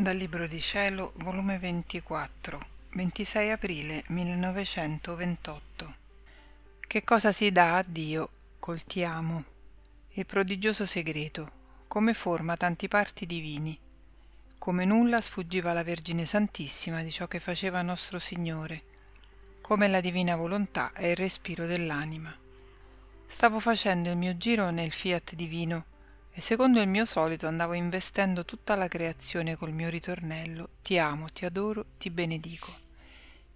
Dal Libro di Cielo, volume 24, 26 aprile 1928. Che cosa si dà a Dio col ti amo? Il prodigioso segreto, come forma tanti parti divini. Come nulla sfuggiva alla Vergine Santissima di ciò che faceva nostro Signore, come la divina volontà è il respiro dell'anima. Stavo facendo il mio giro nel fiat divino e secondo il mio solito andavo investendo tutta la creazione col mio ritornello Ti amo, ti adoro, ti benedico.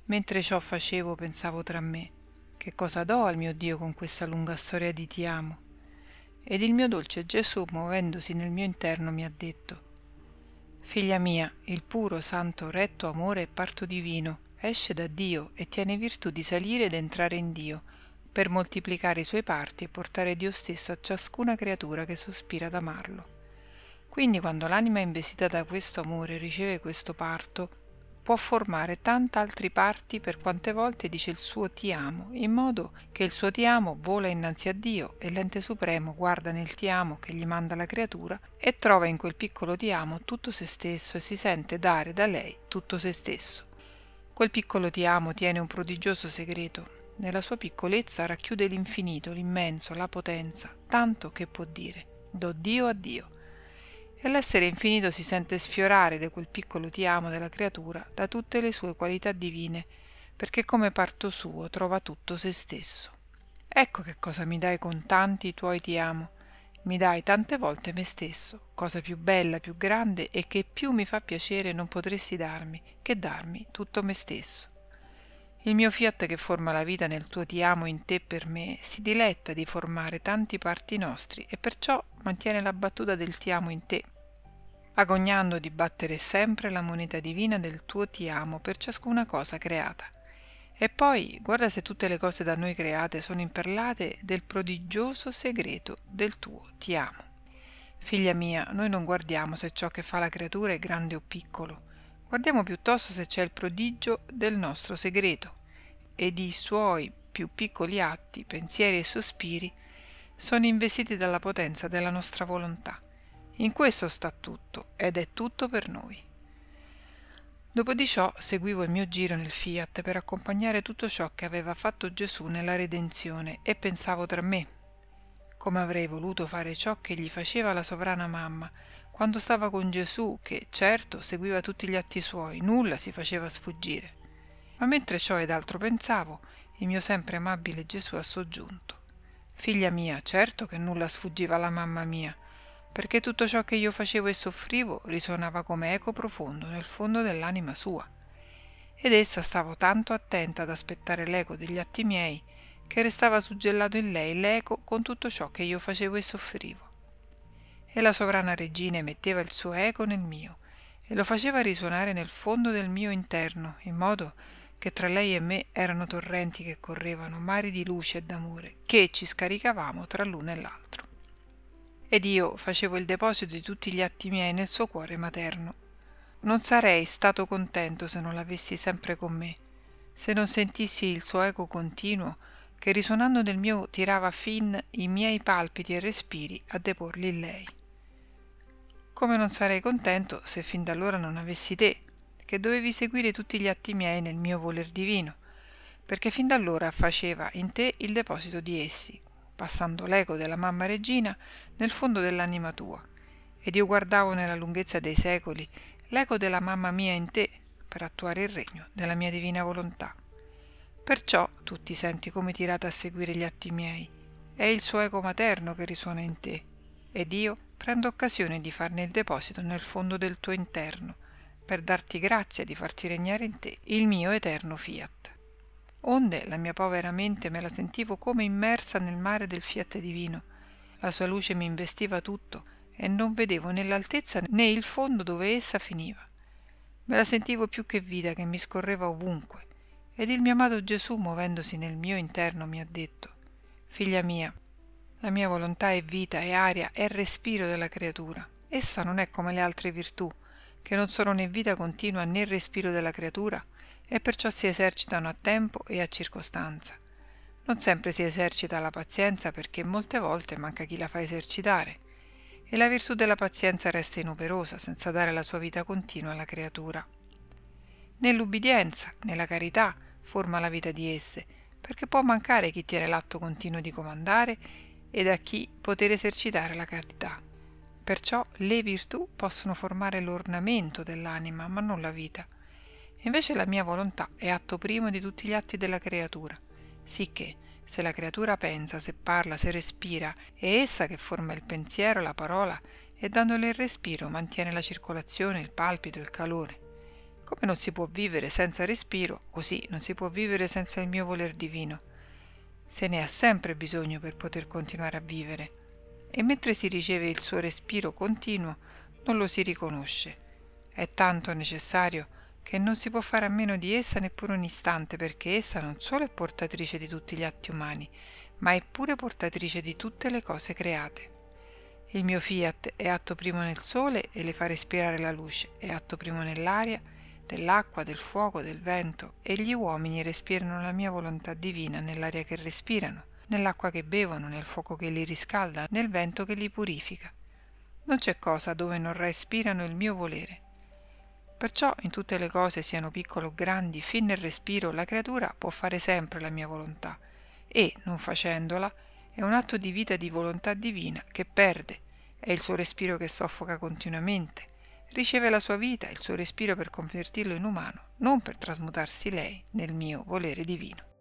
Mentre ciò facevo pensavo tra me Che cosa do al mio Dio con questa lunga storia di ti amo? Ed il mio dolce Gesù, muovendosi nel mio interno, mi ha detto Figlia mia, il puro, santo, retto amore e parto divino esce da Dio e tiene virtù di salire ed entrare in Dio per moltiplicare i suoi parti e portare Dio stesso a ciascuna creatura che sospira ad amarlo. Quindi quando l'anima investita da questo amore riceve questo parto, può formare tante altre parti per quante volte dice il suo ti amo, in modo che il suo ti amo vola innanzi a Dio e l'ente supremo guarda nel ti amo che gli manda la creatura e trova in quel piccolo ti amo tutto se stesso e si sente dare da lei tutto se stesso. Quel piccolo ti amo tiene un prodigioso segreto, nella sua piccolezza racchiude l'infinito, l'immenso, la potenza, tanto che può dire do Dio a Dio. E l'essere infinito si sente sfiorare da quel piccolo ti amo della creatura da tutte le sue qualità divine, perché come parto suo trova tutto se stesso. Ecco che cosa mi dai con tanti tuoi ti amo. Mi dai tante volte me stesso, cosa più bella, più grande e che più mi fa piacere non potresti darmi che darmi tutto me stesso. Il mio fiat che forma la vita nel tuo ti amo in te per me si diletta di formare tanti parti nostri e perciò mantiene la battuta del ti amo in te, agognando di battere sempre la moneta divina del tuo ti amo per ciascuna cosa creata. E poi guarda se tutte le cose da noi create sono imperlate del prodigioso segreto del tuo ti amo. Figlia mia, noi non guardiamo se ciò che fa la creatura è grande o piccolo, Guardiamo piuttosto se c'è il prodigio del nostro segreto ed i suoi più piccoli atti, pensieri e sospiri sono investiti dalla potenza della nostra volontà. In questo sta tutto ed è tutto per noi. Dopo di ciò seguivo il mio giro nel fiat per accompagnare tutto ciò che aveva fatto Gesù nella redenzione e pensavo tra me come avrei voluto fare ciò che gli faceva la sovrana mamma quando stava con Gesù, che certo seguiva tutti gli atti suoi, nulla si faceva sfuggire. Ma mentre ciò ed altro pensavo, il mio sempre amabile Gesù ha soggiunto. Figlia mia, certo che nulla sfuggiva alla mamma mia, perché tutto ciò che io facevo e soffrivo risuonava come eco profondo nel fondo dell'anima sua. Ed essa stava tanto attenta ad aspettare l'eco degli atti miei, che restava suggellato in lei l'eco con tutto ciò che io facevo e soffrivo e la sovrana regina metteva il suo eco nel mio e lo faceva risuonare nel fondo del mio interno, in modo che tra lei e me erano torrenti che correvano, mari di luce e d'amore, che ci scaricavamo tra l'uno e l'altro. Ed io facevo il deposito di tutti gli atti miei nel suo cuore materno. Non sarei stato contento se non l'avessi sempre con me, se non sentissi il suo eco continuo che risuonando nel mio tirava fin i miei palpiti e respiri a deporli in lei come non sarei contento se fin da allora non avessi te, che dovevi seguire tutti gli atti miei nel mio voler divino, perché fin da allora faceva in te il deposito di essi, passando l'eco della mamma regina nel fondo dell'anima tua, ed io guardavo nella lunghezza dei secoli l'eco della mamma mia in te per attuare il regno della mia divina volontà. Perciò tu ti senti come tirata a seguire gli atti miei, è il suo eco materno che risuona in te, ed io prendo occasione di farne il deposito nel fondo del tuo interno, per darti grazia di farti regnare in te il mio eterno fiat. Onde la mia povera mente me la sentivo come immersa nel mare del fiat divino. La sua luce mi investiva tutto e non vedevo né l'altezza né il fondo dove essa finiva. Me la sentivo più che vita che mi scorreva ovunque. Ed il mio amato Gesù, muovendosi nel mio interno, mi ha detto, Figlia mia, la mia volontà è vita, è aria, è respiro della creatura. Essa non è come le altre virtù, che non sono né vita continua né respiro della creatura, e perciò si esercitano a tempo e a circostanza. Non sempre si esercita la pazienza perché molte volte manca chi la fa esercitare, e la virtù della pazienza resta inoperosa senza dare la sua vita continua alla creatura. Nell'ubbidienza, nella carità, forma la vita di esse, perché può mancare chi tiene l'atto continuo di comandare e da chi poter esercitare la carità. Perciò le virtù possono formare l'ornamento dell'anima, ma non la vita. Invece la mia volontà è atto primo di tutti gli atti della creatura, sicché se la creatura pensa, se parla, se respira, è essa che forma il pensiero, la parola, e dandole il respiro mantiene la circolazione, il palpito, il calore. Come non si può vivere senza respiro, così non si può vivere senza il mio voler divino. Se ne ha sempre bisogno per poter continuare a vivere e mentre si riceve il suo respiro continuo non lo si riconosce. È tanto necessario che non si può fare a meno di essa neppure un istante perché essa non solo è portatrice di tutti gli atti umani, ma è pure portatrice di tutte le cose create. Il mio fiat è atto primo nel sole e le fa respirare la luce, è atto primo nell'aria, dell'acqua, del fuoco, del vento, e gli uomini respirano la mia volontà divina nell'aria che respirano, nell'acqua che bevono, nel fuoco che li riscalda, nel vento che li purifica. Non c'è cosa dove non respirano il mio volere. Perciò in tutte le cose, siano piccole o grandi, fin nel respiro, la creatura può fare sempre la mia volontà e, non facendola, è un atto di vita di volontà divina che perde, è il suo respiro che soffoca continuamente, riceve la sua vita, il suo respiro per convertirlo in umano, non per trasmutarsi lei nel mio volere divino.